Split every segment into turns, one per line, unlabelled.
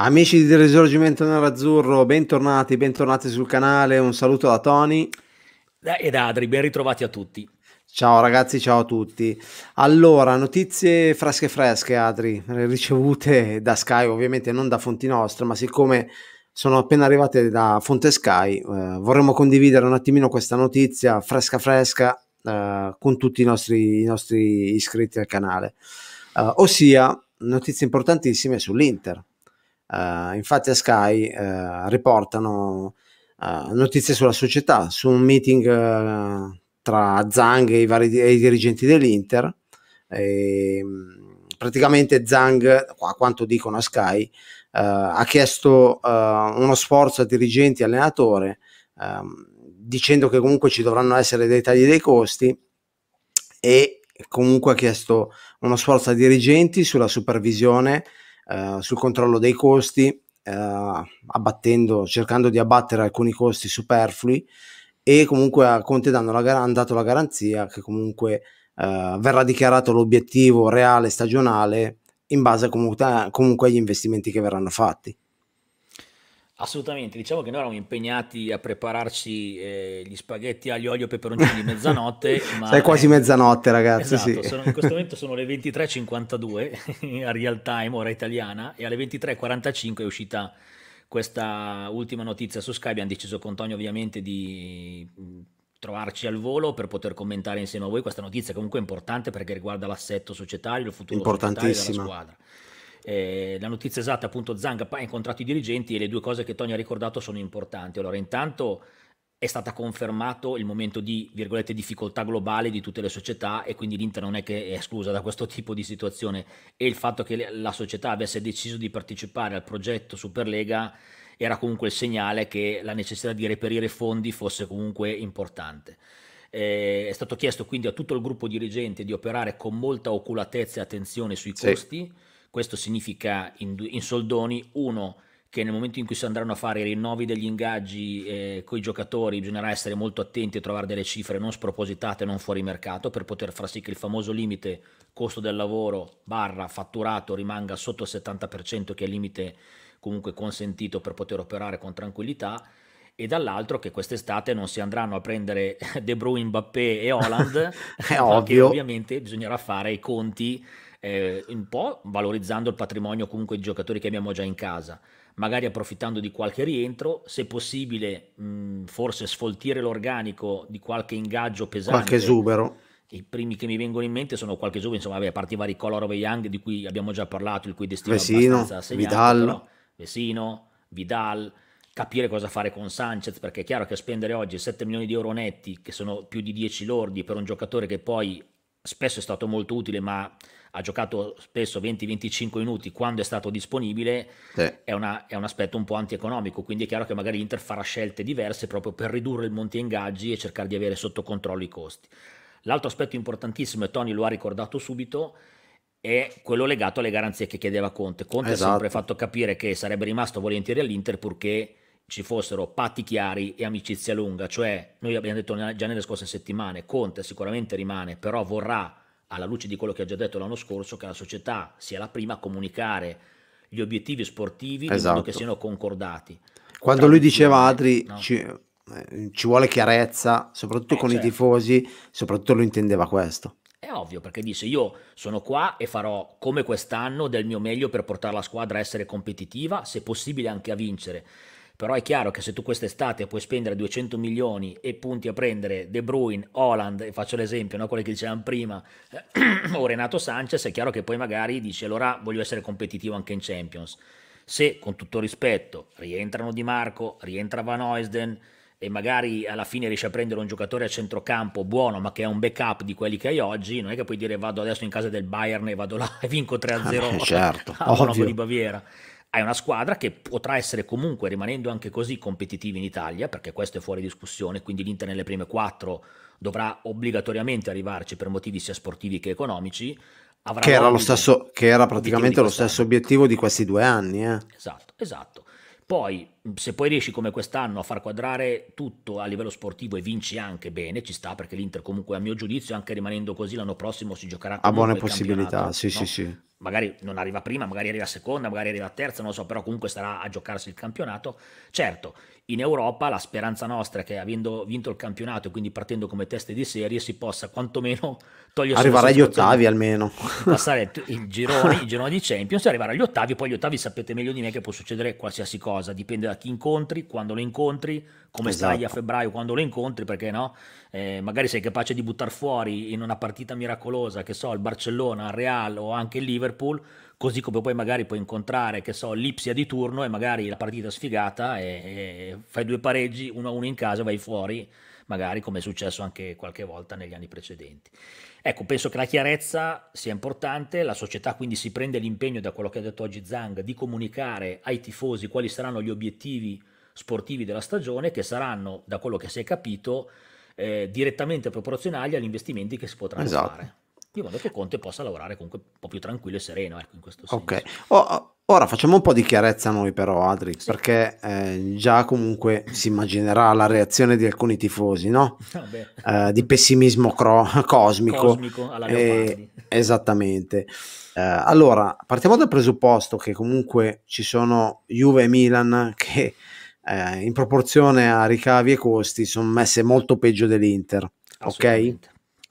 Amici di Risorgimento Nerazzurro, bentornati, bentornati sul canale, un saluto da Tony.
E da Adri, ben ritrovati a tutti.
Ciao ragazzi, ciao a tutti. Allora, notizie fresche fresche, Adri, ricevute da Sky, ovviamente non da fonti nostre, ma siccome sono appena arrivate da fonte Sky, eh, vorremmo condividere un attimino questa notizia fresca fresca eh, con tutti i nostri, i nostri, iscritti al canale. Eh, ossia, notizie importantissime sull'Inter. Uh, infatti a Sky uh, riportano uh, notizie sulla società, su un meeting tra Zhang e i vari e i dirigenti dell'Inter. E, praticamente Zhang, a quanto dicono a Sky, ha chiesto uno sforzo a dirigenti e allenatore ehm, dicendo che comunque ci dovranno essere dei tagli dei costi e comunque ha chiesto uno sforzo a dirigenti sulla supervisione eh, sul controllo dei costi, eh, abbattendo, cercando di abbattere alcuni costi superflui e comunque a Conte danno la, hanno dato la garanzia che comunque eh, verrà dichiarato l'obiettivo reale stagionale in base comunque, comunque agli investimenti che verranno fatti.
Assolutamente, diciamo che noi eravamo impegnati a prepararci eh, gli spaghetti aglio, olio e peperoncini di mezzanotte.
ma Sai quasi mezzanotte ragazzi,
esatto,
sì.
sono, in questo momento sono le 23.52 a real time, ora italiana, e alle 23.45 è uscita questa ultima notizia su Skype, abbiamo deciso con Tonio ovviamente di trovarci al volo per poter commentare insieme a voi questa notizia comunque importante perché riguarda l'assetto societario, il futuro societario della squadra. Eh, la notizia esatta appunto Zanga ha incontrato i dirigenti e le due cose che Tony ha ricordato sono importanti. Allora intanto è stato confermato il momento di virgolette, difficoltà globale di tutte le società e quindi l'Inter non è che è esclusa da questo tipo di situazione e il fatto che la società avesse deciso di partecipare al progetto Superlega era comunque il segnale che la necessità di reperire fondi fosse comunque importante. Eh, è stato chiesto quindi a tutto il gruppo dirigente di operare con molta oculatezza e attenzione sui costi. Sì questo significa in, in soldoni, uno, che nel momento in cui si andranno a fare i rinnovi degli ingaggi eh, con i giocatori bisognerà essere molto attenti a trovare delle cifre non spropositate, non fuori mercato, per poter far sì che il famoso limite costo del lavoro barra fatturato rimanga sotto il 70%, che è il limite comunque consentito per poter operare con tranquillità, e dall'altro che quest'estate non si andranno a prendere De Bruyne, Mbappé e Holland,
è ovvio.
ovviamente bisognerà fare i conti eh, un po' valorizzando il patrimonio comunque di giocatori che abbiamo già in casa, magari approfittando di qualche rientro, se possibile mh, forse sfoltire l'organico di qualche ingaggio pesante.
Qualche esubero.
I primi che mi vengono in mente sono qualche esubero, insomma, vabbè, a parte i vari Color of Young di cui abbiamo già parlato, il cui destino Vesino, è abbastanza segnato, Vidal. Però, Vesino, Vidal, capire cosa fare con Sanchez, perché è chiaro che spendere oggi 7 milioni di euro netti, che sono più di 10 lordi per un giocatore che poi spesso è stato molto utile, ma ha giocato spesso 20-25 minuti quando è stato disponibile, sì. è, una, è, un aspetto un po' antieconomico, quindi è chiaro che magari l'Inter farà scelte diverse proprio per ridurre il monte ingaggi e cercare di avere sotto controllo i costi. L'altro aspetto importantissimo, e Tony lo ha ricordato subito, è quello legato alle garanzie che chiedeva Conte. Conte esatto. ha sempre fatto capire che sarebbe rimasto volentieri all'Inter purché ci fossero patti chiari e amicizia lunga, cioè noi abbiamo detto già nelle scorse settimane, Conte sicuramente rimane, però vorrà alla luce di quello che ha già detto l'anno scorso, che la società sia la prima a comunicare gli obiettivi sportivi esatto. in modo che esatto. siano concordati.
Quando lui diceva Adri no. ci, eh, ci, vuole chiarezza, soprattutto eh, con certo. i tifosi, soprattutto lo intendeva questo.
È ovvio perché dice io sono qua e farò come quest'anno del mio meglio per portare la squadra a essere competitiva, se possibile anche a vincere però è chiaro che se tu quest'estate puoi spendere 200 milioni e punti a prendere De Bruyne, Holland, e faccio l'esempio, no? quello che dicevamo prima, o Renato Sanchez, è chiaro che poi magari dici allora voglio essere competitivo anche in Champions. Se, con tutto rispetto, rientrano Di Marco, rientra Van Oysden, e magari alla fine riesci a prendere un giocatore a centrocampo buono ma che è un backup di quelli che hai oggi, non è che puoi dire vado adesso in casa del Bayern e vado là e vinco 3-0
ah, certo,
a di Baviera hai una squadra che potrà essere comunque, rimanendo anche così competitiva in Italia, perché questo è fuori discussione, quindi l'Inter nelle prime quattro dovrà obbligatoriamente arrivarci per motivi sia sportivi che economici.
Che era, stesso, che era, praticamente lo stesso obiettivo di questi due anni. Eh.
Esatto, esatto. Poi, se poi riesci come quest'anno a far quadrare tutto a livello sportivo e vinci anche bene, ci sta perché l'Inter comunque a mio giudizio, anche rimanendo così l'anno prossimo si giocherà
a buone possibilità, sì, no? sì, sì.
Magari non arriva prima, magari arriva seconda, magari arriva terza, non lo so, però comunque starà a giocarsi il campionato. Certo, in Europa la speranza nostra è che avendo vinto il campionato e quindi partendo come teste di serie si possa quantomeno togliere
arrivare agli ottavi almeno
passare il girone, il girone di Champions arrivare agli ottavi poi gli ottavi sapete meglio di me che può succedere qualsiasi cosa dipende da chi incontri, quando lo incontri come esatto. stai a febbraio quando lo incontri perché no, eh, magari sei capace di buttare fuori in una partita miracolosa che so il Barcellona, il Real o anche il Liverpool così come poi magari puoi incontrare, che so, l'Ipsia di turno e magari la partita sfigata e, e fai due pareggi, uno a uno in casa, vai fuori, magari come è successo anche qualche volta negli anni precedenti. Ecco, penso che la chiarezza sia importante, la società quindi si prende l'impegno, da quello che ha detto oggi Zang, di comunicare ai tifosi quali saranno gli obiettivi sportivi della stagione, che saranno, da quello che si è capito, eh, direttamente proporzionali agli investimenti che si potranno esatto. fare di modo che Conte possa lavorare comunque un po' più tranquillo e sereno, ecco, in questo senso.
Ok, oh, ora facciamo un po' di chiarezza noi però, Adri, sì. perché eh, già comunque si immaginerà la reazione di alcuni tifosi, no? eh, di pessimismo cosmico.
Cosmico alla eh,
Esattamente. Eh, allora, partiamo dal presupposto che comunque ci sono Juve e Milan che eh, in proporzione a ricavi e costi sono messe molto peggio dell'Inter, ok?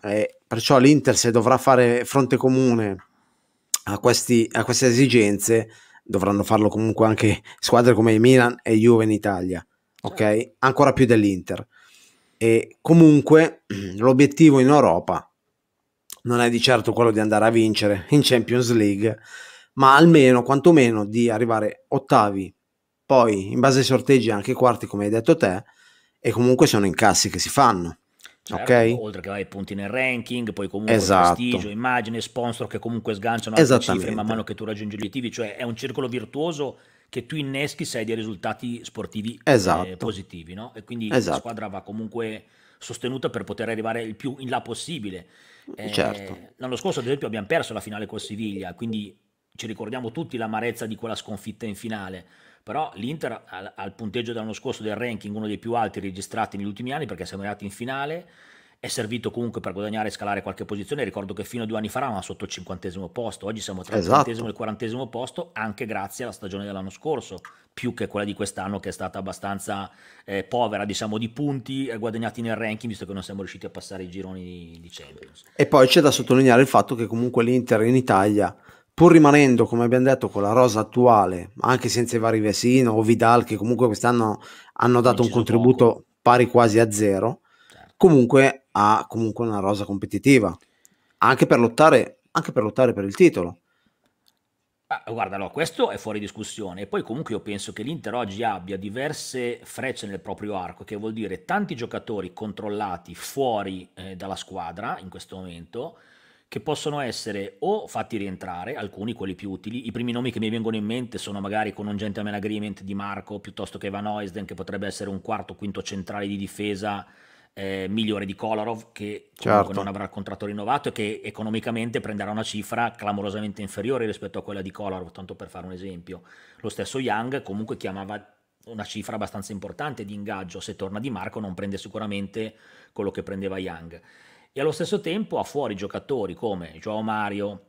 Eh, perciò l'Inter se dovrà fare fronte comune a, questi, a queste esigenze dovranno farlo comunque anche squadre come Milan e Juve in Italia, ok? Certo. Ancora più dell'Inter. E comunque l'obiettivo in Europa non è di certo quello di andare a vincere in Champions League, ma almeno, quantomeno, di arrivare ottavi, poi in base ai sorteggi anche quarti, come hai detto te, e comunque sono incassi che si fanno. Certo, okay.
oltre che ai punti nel ranking, poi comunque esatto. prestigio, immagine, sponsor che comunque sganciano altre cifre man mano che tu raggiungi gli obiettivi, cioè è un circolo virtuoso che tu inneschi se hai dei risultati sportivi esatto. eh, positivi, no? E quindi esatto. la squadra va comunque sostenuta per poter arrivare il più in là possibile. Eh, certo. L'anno scorso, ad esempio, abbiamo perso la finale con Siviglia, quindi ci ricordiamo tutti l'amarezza di quella sconfitta in finale però l'Inter ha il punteggio dell'anno scorso del ranking uno dei più alti registrati negli ultimi anni perché siamo arrivati in finale è servito comunque per guadagnare e scalare qualche posizione. Ricordo che fino a due anni fa eravamo sotto il cinquantesimo posto, oggi siamo tra il esatto. e il quarantesimo posto, anche grazie alla stagione dell'anno scorso, più che quella di quest'anno che è stata abbastanza eh, povera, diciamo, di punti eh, guadagnati nel ranking, visto che non siamo riusciti a passare i gironi di, di Champions.
E poi c'è da sottolineare il fatto che comunque l'Inter in Italia pur rimanendo, come abbiamo detto, con la rosa attuale, anche senza i vari Vesino o Vidal, che comunque quest'anno hanno dato un contributo poco. pari quasi a zero, certo. comunque ha comunque una rosa competitiva, anche per lottare, anche per, lottare per il titolo.
Ah, guarda, no, questo è fuori discussione. E poi comunque io penso che l'Inter oggi abbia diverse frecce nel proprio arco, che vuol dire tanti giocatori controllati fuori eh, dalla squadra in questo momento, che possono essere o fatti rientrare, alcuni quelli più utili, i primi nomi che mi vengono in mente sono magari con un gentleman agreement di Marco piuttosto che Van Oysden che potrebbe essere un quarto quinto centrale di difesa eh, migliore di Kolarov che certo. non avrà il contratto rinnovato e che economicamente prenderà una cifra clamorosamente inferiore rispetto a quella di Kolarov, tanto per fare un esempio. Lo stesso Young comunque chiamava una cifra abbastanza importante di ingaggio, se torna di Marco non prende sicuramente quello che prendeva Young e allo stesso tempo ha fuori giocatori come Joao Mario,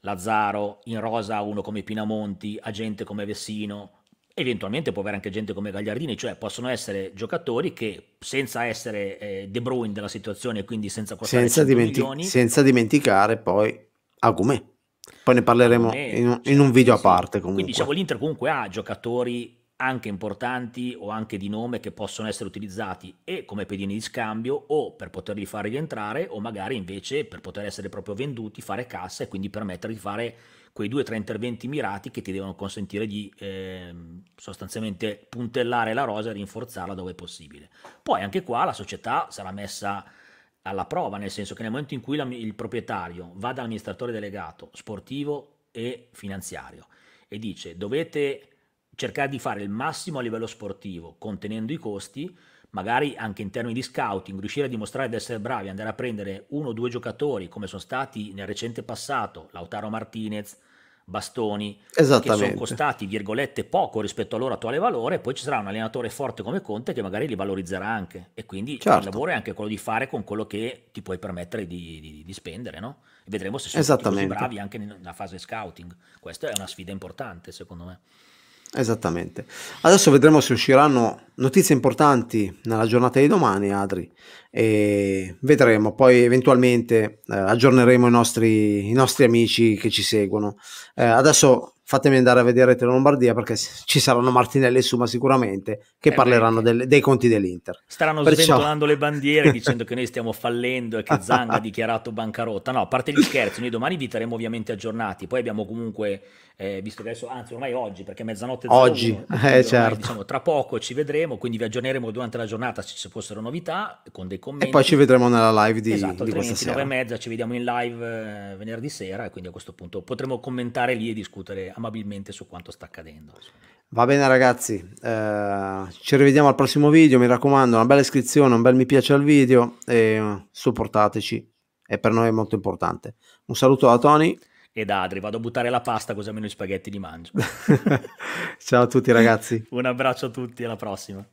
Lazzaro, in rosa uno come Pinamonti, agente come Vessino, eventualmente può avere anche gente come Gagliardini, cioè possono essere giocatori che senza essere eh, De Bruyne della situazione, quindi senza costare senza, dimenti- milioni,
senza dimenticare poi Agumè. Poi ne parleremo Agumè, in, in, un video sì. a parte comunque.
Quindi diciamo l'Inter comunque ha giocatori anche importanti o anche di nome che possono essere utilizzati e come pedini di scambio o per poterli fare rientrare o magari invece per poter essere proprio venduti, fare cassa e quindi permettere di fare quei due o tre interventi mirati che ti devono consentire di eh, sostanzialmente puntellare la rosa e rinforzarla dove è possibile. Poi anche qua la società sarà messa alla prova, nel senso che nel momento in cui il proprietario va dall'amministratore delegato sportivo e finanziario e dice dovete cercare di fare il massimo a livello sportivo, contenendo i costi, magari anche in termini di scouting, riuscire a dimostrare di essere bravi, andare a prendere uno o due giocatori come sono stati nel recente passato, Lautaro Martinez, bastoni che sono costati, virgolette, poco rispetto al loro attuale valore, poi ci sarà un allenatore forte come Conte che magari li valorizzerà anche e quindi certo. il lavoro è anche quello di fare con quello che ti puoi permettere di, di, di spendere, no? E vedremo se sono così bravi anche nella fase scouting. Questa è una sfida importante, secondo me.
Esattamente. Adesso vedremo se usciranno notizie importanti nella giornata di domani, Adri, e vedremo. Poi eventualmente eh, aggiorneremo i nostri, i nostri, amici che ci seguono. Eh, adesso fatemi andare a vedere Tele Lombardia perché ci saranno Martinelli e Suma sicuramente che eh parleranno del, dei conti dell'Inter.
Staranno Perciò... sventolando le bandiere dicendo che noi stiamo fallendo e che Zanga ha dichiarato bancarotta. No, a parte gli scherzi, noi domani vi terremo ovviamente aggiornati. Poi abbiamo comunque, eh, visto che adesso, anzi ormai oggi, perché mezzanotte
01, oggi, eh, ormai, certo.
diciamo, tra poco ci vedremo, quindi vi aggiorneremo durante la giornata se ci fossero novità con dei commenti.
E poi ci vedremo nella live di,
esatto,
di questa
sera. 9 e mezza ci vediamo in live eh, venerdì sera e quindi a questo punto potremo commentare lì e discutere amabilmente su quanto sta accadendo.
Va bene ragazzi, eh, ci rivediamo al prossimo video, mi raccomando una bella iscrizione, un bel mi piace al video e supportateci, è per noi molto importante. Un saluto da Tony.
E da Adri, vado a buttare la pasta così almeno i spaghetti li mangio.
Ciao a tutti ragazzi.
un abbraccio a tutti, alla prossima.